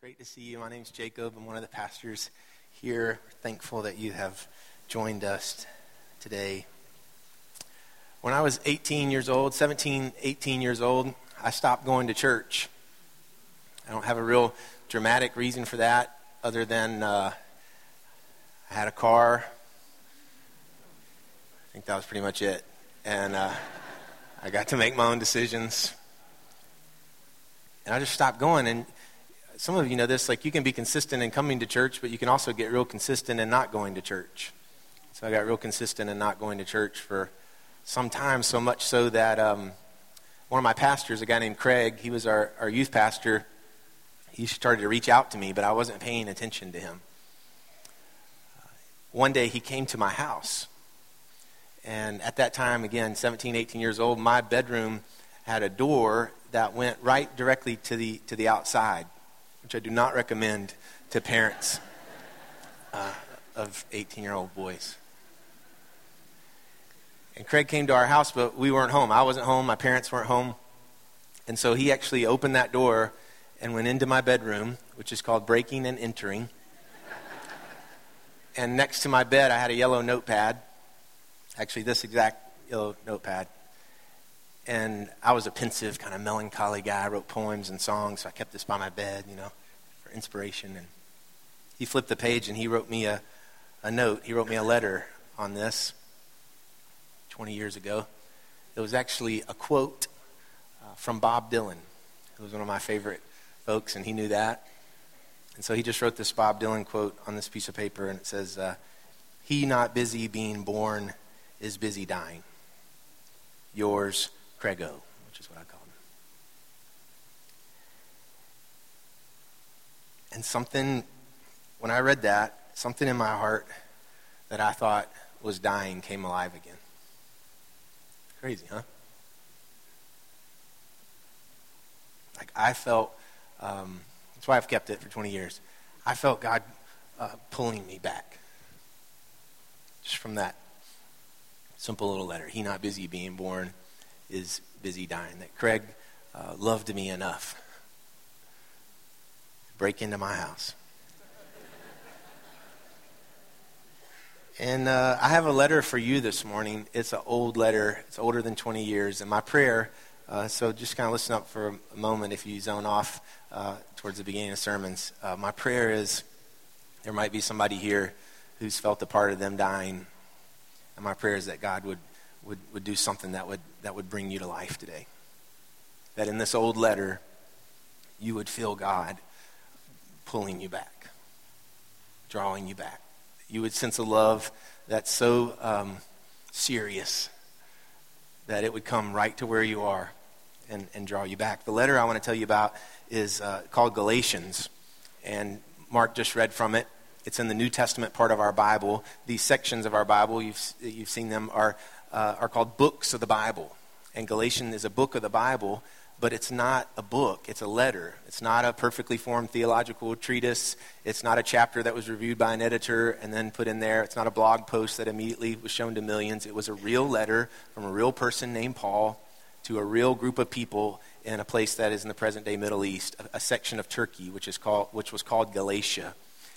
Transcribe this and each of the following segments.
great to see you. My name's Jacob. I'm one of the pastors here. We're Thankful that you have joined us today. When I was 18 years old, 17, 18 years old, I stopped going to church. I don't have a real dramatic reason for that other than uh, I had a car. I think that was pretty much it. And uh, I got to make my own decisions. And I just stopped going. And some of you know this, like you can be consistent in coming to church, but you can also get real consistent in not going to church. So I got real consistent in not going to church for some time, so much so that um, one of my pastors, a guy named Craig, he was our, our youth pastor, he started to reach out to me, but I wasn't paying attention to him. one day he came to my house. And at that time, again, 17, 18 years old, my bedroom had a door that went right directly to the, to the outside which I do not recommend to parents uh, of 18 year old boys. And Craig came to our house, but we weren't home. I wasn't home. My parents weren't home. And so he actually opened that door and went into my bedroom, which is called breaking and entering. and next to my bed, I had a yellow notepad. Actually, this exact yellow notepad. And I was a pensive, kind of melancholy guy. I wrote poems and songs, so I kept this by my bed, you know, for inspiration. And he flipped the page and he wrote me a, a note. He wrote me a letter on this 20 years ago. It was actually a quote uh, from Bob Dylan, who was one of my favorite folks, and he knew that. And so he just wrote this Bob Dylan quote on this piece of paper, and it says, uh, He not busy being born is busy dying. Yours, Craigo, which is what I call him. And something, when I read that, something in my heart that I thought was dying came alive again. Crazy, huh? Like I felt, um, that's why I've kept it for 20 years. I felt God uh, pulling me back. Just from that simple little letter. He not busy being born is busy dying, that Craig uh, loved me enough break into my house. And uh, I have a letter for you this morning. It's an old letter, it's older than 20 years. And my prayer, uh, so just kind of listen up for a moment if you zone off uh, towards the beginning of sermons. Uh, my prayer is there might be somebody here who's felt a part of them dying. And my prayer is that God would would, would do something that would, that would bring you to life today. That in this old letter, you would feel God pulling you back, drawing you back. You would sense a love that's so um, serious that it would come right to where you are and, and draw you back. The letter I want to tell you about is uh, called Galatians, and Mark just read from it. It's in the New Testament part of our Bible. These sections of our Bible, you've, you've seen them, are uh, are called books of the Bible. And Galatians is a book of the Bible, but it's not a book, it's a letter. It's not a perfectly formed theological treatise. It's not a chapter that was reviewed by an editor and then put in there. It's not a blog post that immediately was shown to millions. It was a real letter from a real person named Paul to a real group of people in a place that is in the present day Middle East, a, a section of Turkey which, is called, which was called Galatia.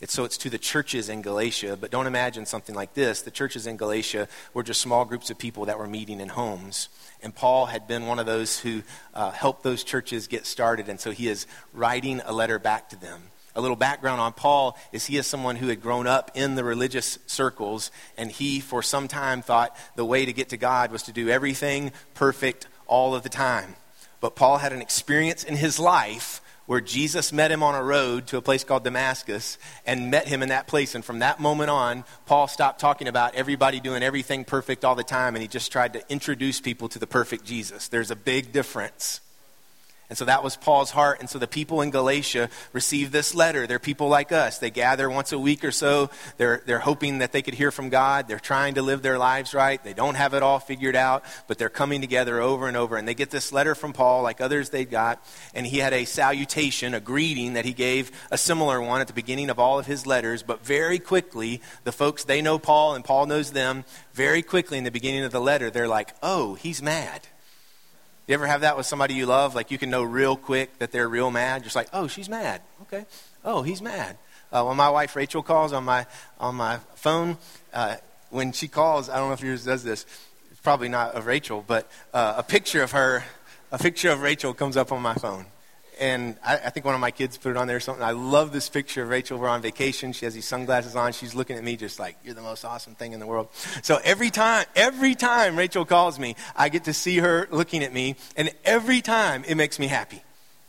It's, so it's to the churches in Galatia, but don't imagine something like this. The churches in Galatia were just small groups of people that were meeting in homes. And Paul had been one of those who uh, helped those churches get started, and so he is writing a letter back to them. A little background on Paul is he is someone who had grown up in the religious circles, and he, for some time, thought the way to get to God was to do everything perfect all of the time. But Paul had an experience in his life where Jesus met him on a road to a place called Damascus and met him in that place. And from that moment on, Paul stopped talking about everybody doing everything perfect all the time and he just tried to introduce people to the perfect Jesus. There's a big difference. And so that was Paul's heart. And so the people in Galatia received this letter. They're people like us. They gather once a week or so. They're, they're hoping that they could hear from God. They're trying to live their lives right. They don't have it all figured out, but they're coming together over and over. And they get this letter from Paul, like others they got. And he had a salutation, a greeting that he gave, a similar one at the beginning of all of his letters. But very quickly, the folks, they know Paul and Paul knows them. Very quickly in the beginning of the letter, they're like, oh, he's mad You ever have that with somebody you love? Like you can know real quick that they're real mad. Just like, oh, she's mad. Okay. Oh, he's mad. Uh, when my wife Rachel calls on my on my phone, uh, when she calls, I don't know if yours does this. It's probably not of Rachel, but uh, a picture of her, a picture of Rachel comes up on my phone and I, I, think one of my kids put it on there or something. I love this picture of Rachel. We're on vacation. She has these sunglasses on. She's looking at me just like, you're the most awesome thing in the world. So every time, every time Rachel calls me, I get to see her looking at me, and every time it makes me happy.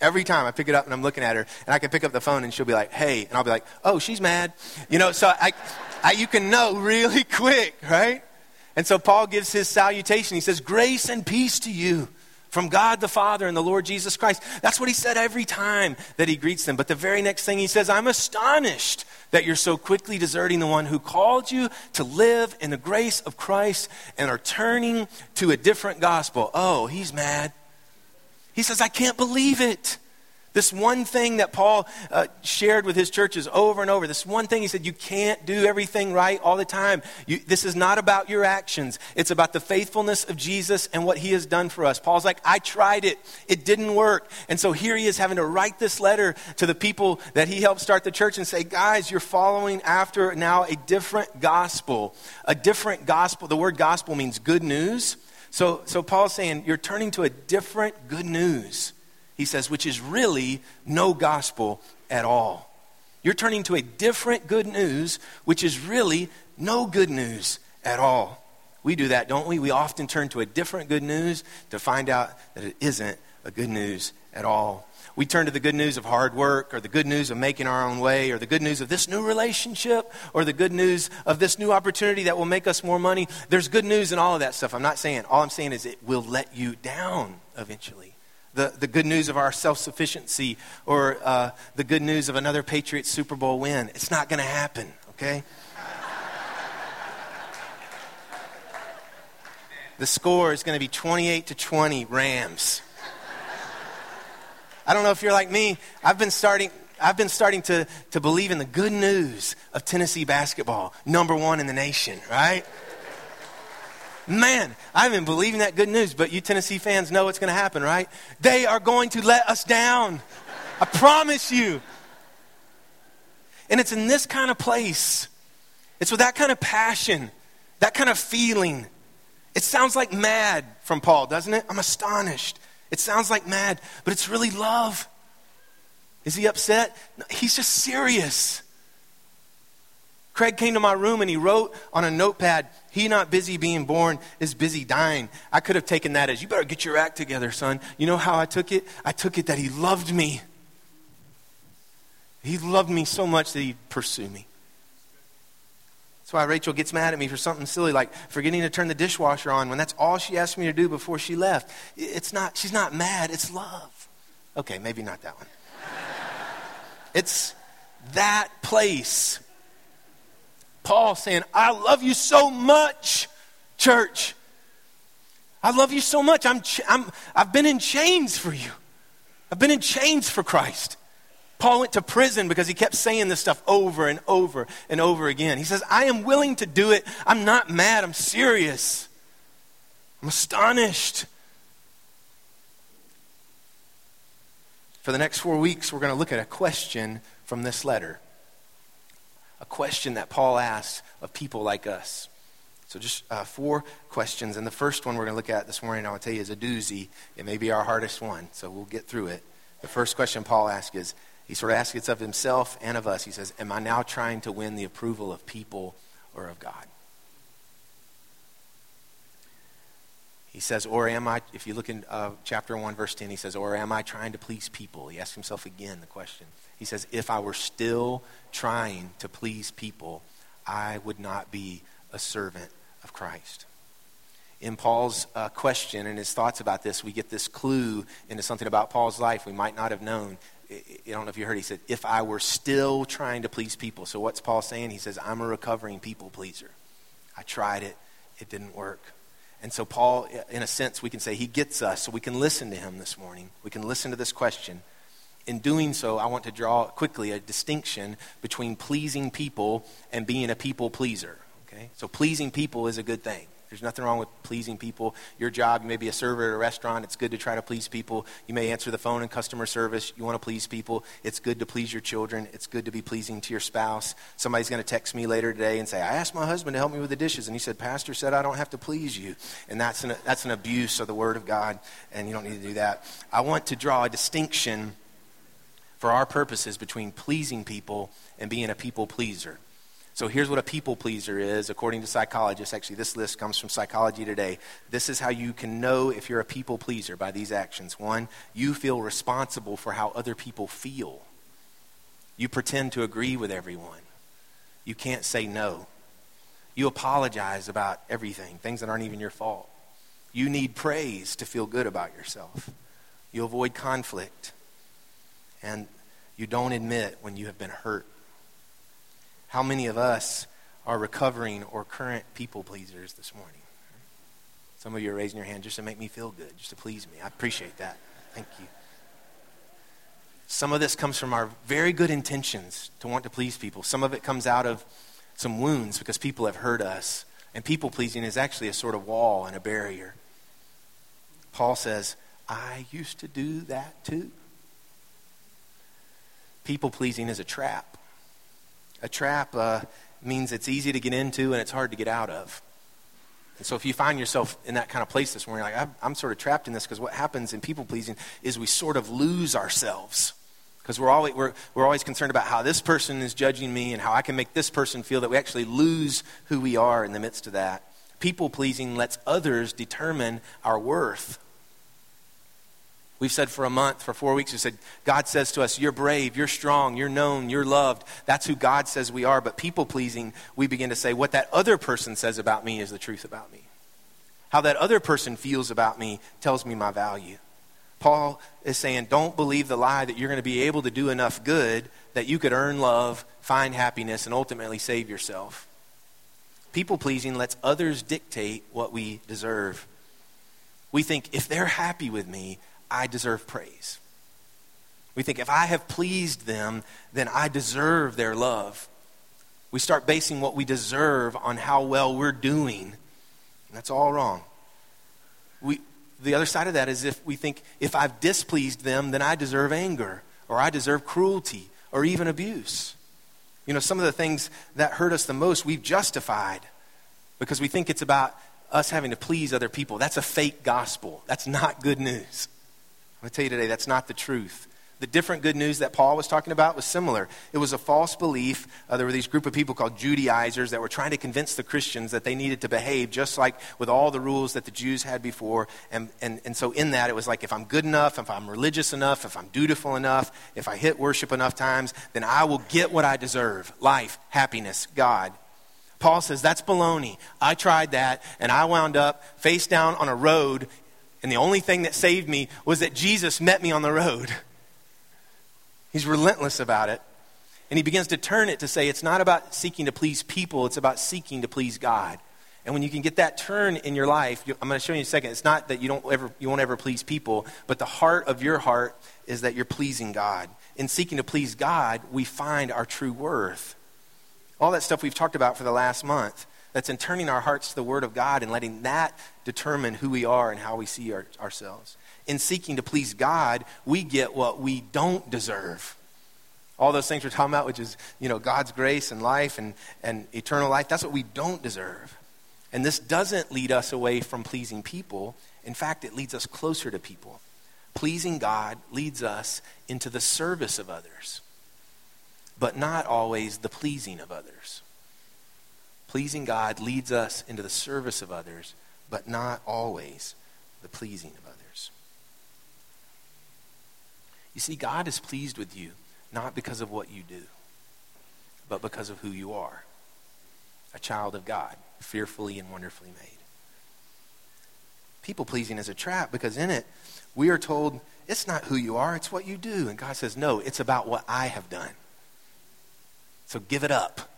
Every time I pick it up and I'm looking at her, and I can pick up the phone and she'll be like, hey, and I'll be like, oh, she's mad. You know, so I, I you can know really quick, right? And so Paul gives his salutation. He says, grace and peace to you from God the Father and the Lord Jesus Christ. That's what he said every time that he greets them. But the very next thing he says, I'm astonished that you're so quickly deserting the one who called you to live in the grace of Christ and are turning to a different gospel. Oh, he's mad. He says, I can't believe it. This one thing that Paul uh, shared with his churches over and over, this one thing he said, you can't do everything right all the time. You, this is not about your actions, it's about the faithfulness of Jesus and what he has done for us. Paul's like, I tried it, it didn't work. And so here he is having to write this letter to the people that he helped start the church and say, guys, you're following after now a different gospel. A different gospel. The word gospel means good news. So, so Paul's saying, you're turning to a different good news he says, which is really no gospel at all. You're turning to a different good news, which is really no good news at all. We do that, don't we? We often turn to a different good news to find out that it isn't a good news at all. We turn to the good news of hard work, or the good news of making our own way, or the good news of this new relationship, or the good news of this new opportunity that will make us more money. There's good news in all of that stuff. I'm not saying, all I'm saying is it will let you down eventually the, the good news of our self sufficiency or uh, the good news of another Patriots Super Bowl win. It's not going to happen, okay? the score is going to be 28 to 20 Rams. I don't know if you're like me. I've been starting. I've been starting to, to believe in the good news of Tennessee basketball, number one in the nation, right? Man, I've been believing that good news, but you Tennessee fans know what's going to happen, right? They are going to let us down. I promise you. And it's in this kind of place, it's with that kind of passion, that kind of feeling. It sounds like mad from Paul, doesn't it? I'm astonished. It sounds like mad, but it's really love. Is he upset? No, he's just serious. Craig came to my room and he wrote on a notepad, He not busy being born is busy dying. I could have taken that as, You better get your act together, son. You know how I took it? I took it that he loved me. He loved me so much that he'd pursue me. That's why Rachel gets mad at me for something silly like forgetting to turn the dishwasher on when that's all she asked me to do before she left. It's not, she's not mad, it's love. Okay, maybe not that one. it's that place Paul saying, I love you so much, church. I love you so much. I'm, I'm, I've been in chains for you. I've been in chains for Christ. Paul went to prison because he kept saying this stuff over and over and over again. He says, I am willing to do it. I'm not mad. I'm serious. I'm astonished. For the next four weeks, we're going to look at a question from this letter a question that Paul asks of people like us. So, just uh, four questions. And the first one we're going to look at this morning, I to tell you, is a doozy. It may be our hardest one, so we'll get through it. The first question Paul asks is he sort of asks it of himself and of us. He says, Am I now trying to win the approval of people or of God? He says, Or am I, if you look in uh, chapter 1, verse 10, he says, Or am I trying to please people? He asks himself again the question. He says, If I were still trying to please people, I would not be a servant of Christ. In Paul's uh, question and his thoughts about this, we get this clue into something about Paul's life we might not have known. I don't know if you heard, he said, If I were still trying to please people. So what's Paul saying? He says, I'm a recovering people pleaser. I tried it, it didn't work. And so, Paul, in a sense, we can say he gets us, so we can listen to him this morning. We can listen to this question in doing so, I want to draw quickly a distinction between pleasing people and being a people pleaser. Okay? So, pleasing people is a good thing. There's nothing wrong with pleasing people. Your job, you may be a server at a restaurant. It's good to try to please people. You may answer the phone in customer service. You want to please people. It's good to please your children. It's good to be pleasing to your spouse. Somebody's going to text me later today and say, I asked my husband to help me with the dishes, and he said, Pastor said I don't have to please you. And that's an, that's an abuse of the Word of God, and you don't need to do that. I want to draw a distinction for our purposes between pleasing people and being a people pleaser. So here's what a people pleaser is, according to psychologists. Actually, this list comes from Psychology Today. This is how you can know if you're a people pleaser by these actions. One, you feel responsible for how other people feel. You pretend to agree with everyone. You can't say no. You apologize about everything, things that aren't even your fault. You need praise to feel good about yourself. You avoid conflict. And you don't admit when you have been hurt how many of us are recovering or current people pleasers this morning? Some of you are raising your hand just to make me feel good, just to please me. I appreciate that. Thank you. Some of this comes from our very good intentions to want to please people. Some of it comes out of some wounds because people have hurt us. And people pleasing is actually a sort of wall and a barrier. Paul says, I used to do that too. People pleasing is a trap. A trap uh, means it's easy to get into and it's hard to get out of. And so if you find yourself in that kind of place this morning, like, I'm, I'm sort of trapped in this because what happens in people pleasing is we sort of lose ourselves. Because we're always, we're, we're always concerned about how this person is judging me and how I can make this person feel that we actually lose who we are in the midst of that. People pleasing lets others determine our worth. We've said for a month, for four weeks, we said, God says to us, You're brave, you're strong, you're known, you're loved. That's who God says we are. But people pleasing, we begin to say, What that other person says about me is the truth about me. How that other person feels about me tells me my value. Paul is saying, Don't believe the lie that you're going to be able to do enough good that you could earn love, find happiness, and ultimately save yourself. People pleasing lets others dictate what we deserve. We think, if they're happy with me, I deserve praise. We think if I have pleased them, then I deserve their love. We start basing what we deserve on how well we're doing. That's all wrong. We, the other side of that is if we think if I've displeased them, then I deserve anger, or I deserve cruelty, or even abuse. You know, some of the things that hurt us the most, we've justified because we think it's about us having to please other people. That's a fake gospel. That's not good news. To tell you today that's not the truth. The different good news that Paul was talking about was similar. It was a false belief. Uh, there were these group of people called Judaizers that were trying to convince the Christians that they needed to behave just like with all the rules that the Jews had before. And, and, and so, in that, it was like if I'm good enough, if I'm religious enough, if I'm dutiful enough, if I hit worship enough times, then I will get what I deserve life, happiness, God. Paul says, That's baloney. I tried that, and I wound up face down on a road and the only thing that saved me was that Jesus met me on the road. He's relentless about it. And he begins to turn it to say it's not about seeking to please people, it's about seeking to please God. And when you can get that turn in your life, I'm going to show you in a second. It's not that you don't ever you won't ever please people, but the heart of your heart is that you're pleasing God. In seeking to please God, we find our true worth. All that stuff we've talked about for the last month that's in turning our hearts to the Word of God and letting that determine who we are and how we see our, ourselves. In seeking to please God, we get what we don't deserve. All those things we're talking about, which is, you know, God's grace and life and, and eternal life, that's what we don't deserve. And this doesn't lead us away from pleasing people. In fact, it leads us closer to people. Pleasing God leads us into the service of others, but not always the pleasing of others. Pleasing God leads us into the service of others, but not always the pleasing of others. You see, God is pleased with you not because of what you do, but because of who you are a child of God, fearfully and wonderfully made. People pleasing is a trap because in it, we are told it's not who you are, it's what you do. And God says, no, it's about what I have done. So give it up.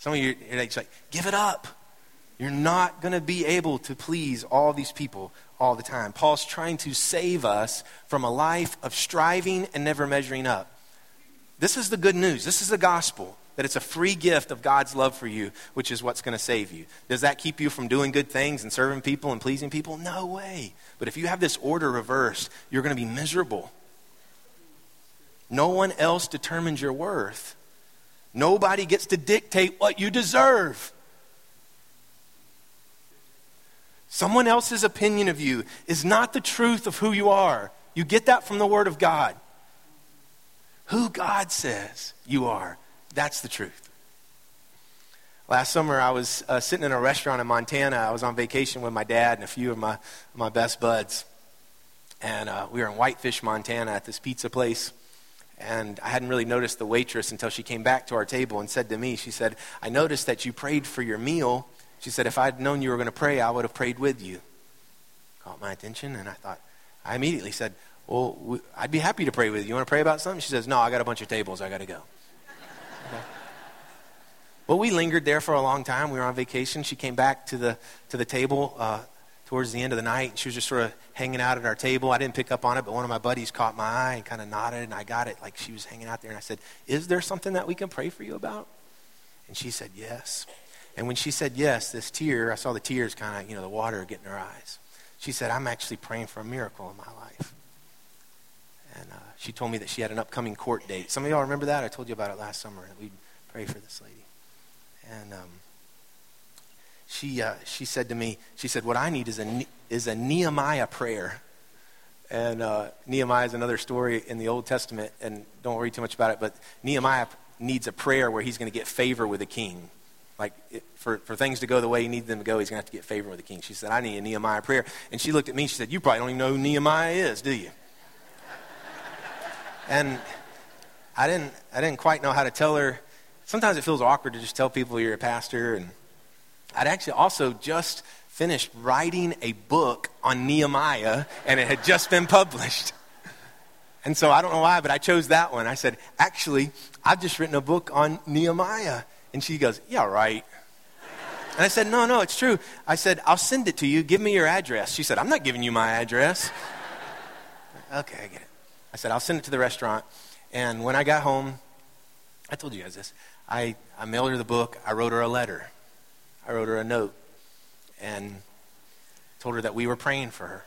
Some of you are like, give it up. You're not going to be able to please all these people all the time. Paul's trying to save us from a life of striving and never measuring up. This is the good news. This is the gospel that it's a free gift of God's love for you, which is what's going to save you. Does that keep you from doing good things and serving people and pleasing people? No way. But if you have this order reversed, you're going to be miserable. No one else determines your worth. Nobody gets to dictate what you deserve. Someone else's opinion of you is not the truth of who you are. You get that from the Word of God. Who God says you are, that's the truth. Last summer, I was uh, sitting in a restaurant in Montana. I was on vacation with my dad and a few of my, my best buds. And uh, we were in Whitefish, Montana at this pizza place. And I hadn't really noticed the waitress until she came back to our table and said to me, She said, I noticed that you prayed for your meal. She said, If I'd known you were going to pray, I would have prayed with you. Caught my attention, and I thought, I immediately said, well, I'd be happy to pray with you. You want to pray about something? She says, No, I got a bunch of tables. I got to go. Well, we lingered there for a long time. We were on vacation. She came back to the, to the table uh, towards the end of the night. She was just sort of hanging out at our table. I didn't pick up on it, but one of my buddies caught my eye and kind of nodded, and I got it like she was hanging out there. And I said, Is there something that we can pray for you about? And she said, Yes. And when she said yes, this tear, I saw the tears kind of, you know, the water getting in her eyes. She said, I'm actually praying for a miracle in my life. And uh, she told me that she had an upcoming court date. Some of y'all remember that? I told you about it last summer. We'd pray for this lady. And um, she, uh, she said to me, she said, what I need is a, is a Nehemiah prayer. And uh, Nehemiah is another story in the Old Testament, and don't worry too much about it, but Nehemiah needs a prayer where he's going to get favor with the king. Like, it, for, for things to go the way he needs them to go, he's going to have to get favor with the king. She said, I need a Nehemiah prayer. And she looked at me and she said, You probably don't even know who Nehemiah is, do you? And I didn't, I didn't quite know how to tell her. Sometimes it feels awkward to just tell people you're a pastor. And I'd actually also just finished writing a book on Nehemiah, and it had just been published. And so I don't know why, but I chose that one. I said, Actually, I've just written a book on Nehemiah. And she goes, Yeah, right. And I said, No, no, it's true. I said, I'll send it to you. Give me your address. She said, I'm not giving you my address. okay, I get it. I said, I'll send it to the restaurant. And when I got home, I told you guys this. I, I mailed her the book. I wrote her a letter. I wrote her a note and told her that we were praying for her.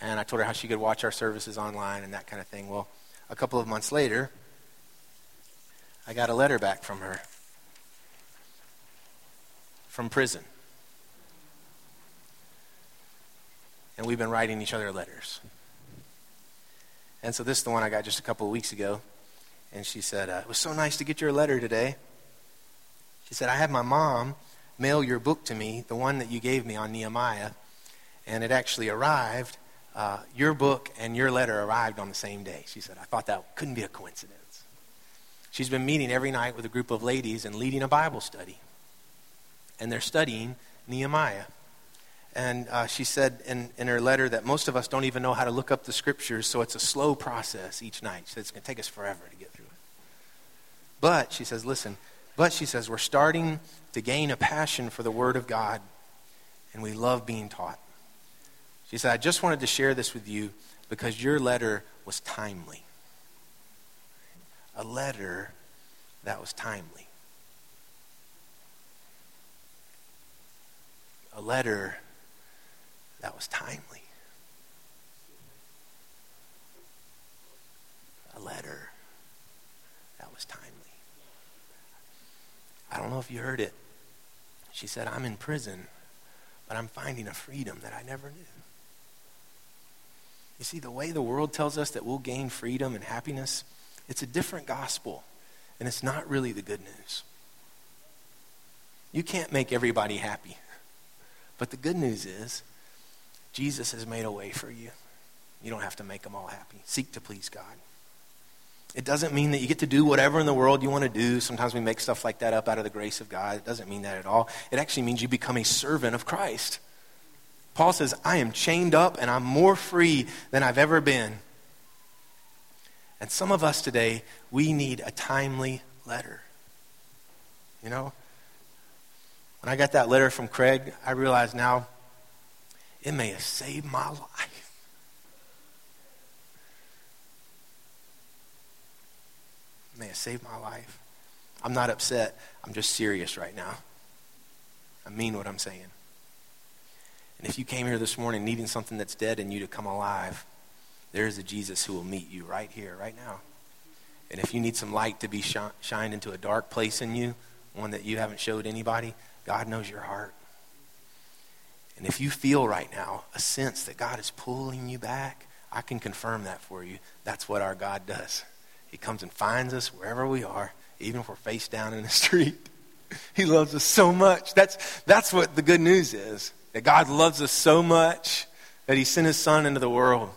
And I told her how she could watch our services online and that kind of thing. Well, a couple of months later, I got a letter back from her from prison. And we've been writing each other letters. And so this is the one I got just a couple of weeks ago. And she said, uh, It was so nice to get your letter today. She said, I had my mom mail your book to me, the one that you gave me on Nehemiah, and it actually arrived. Uh, your book and your letter arrived on the same day. She said, I thought that couldn't be a coincidence. She's been meeting every night with a group of ladies and leading a Bible study. And they're studying Nehemiah. And uh, she said in, in her letter that most of us don't even know how to look up the scriptures, so it's a slow process each night. She said it's going to take us forever to get through it. But, she says, listen, but she says, we're starting to gain a passion for the Word of God, and we love being taught. She said, I just wanted to share this with you because your letter was timely. A letter that was timely. A letter that was timely. A letter that was timely. I don't know if you heard it. She said, I'm in prison, but I'm finding a freedom that I never knew. You see, the way the world tells us that we'll gain freedom and happiness, it's a different gospel, and it's not really the good news. You can't make everybody happy. But the good news is Jesus has made a way for you. You don't have to make them all happy. Seek to please God. It doesn't mean that you get to do whatever in the world you want to do. Sometimes we make stuff like that up out of the grace of God. It doesn't mean that at all. It actually means you become a servant of Christ. Paul says, I am chained up and I'm more free than I've ever been. And some of us today, we need a timely letter. You know? When I got that letter from Craig, I realized now it may have saved my life. It may have saved my life. I'm not upset. I'm just serious right now. I mean what I'm saying. And if you came here this morning needing something that's dead in you to come alive, there is a Jesus who will meet you right here, right now. And if you need some light to be sh- shined into a dark place in you, one that you haven't showed anybody, God knows your heart. And if you feel right now a sense that God is pulling you back, I can confirm that for you. That's what our God does. He comes and finds us wherever we are, even if we're face down in the street. He loves us so much. That's, that's what the good news is that God loves us so much that He sent His Son into the world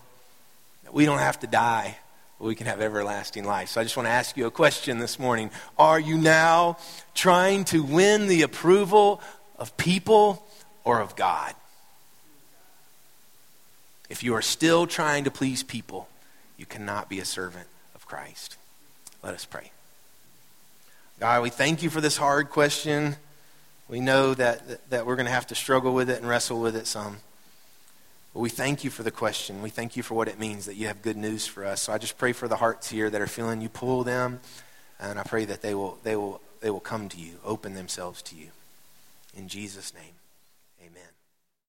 that we don't have to die, but we can have everlasting life. So I just want to ask you a question this morning. Are you now trying to win the approval of people or of God? If you are still trying to please people, you cannot be a servant Christ. Let us pray. God, we thank you for this hard question. We know that, that we're going to have to struggle with it and wrestle with it some. But we thank you for the question. We thank you for what it means that you have good news for us. So I just pray for the hearts here that are feeling you pull them, and I pray that they will, they will, they will come to you, open themselves to you. In Jesus' name, amen.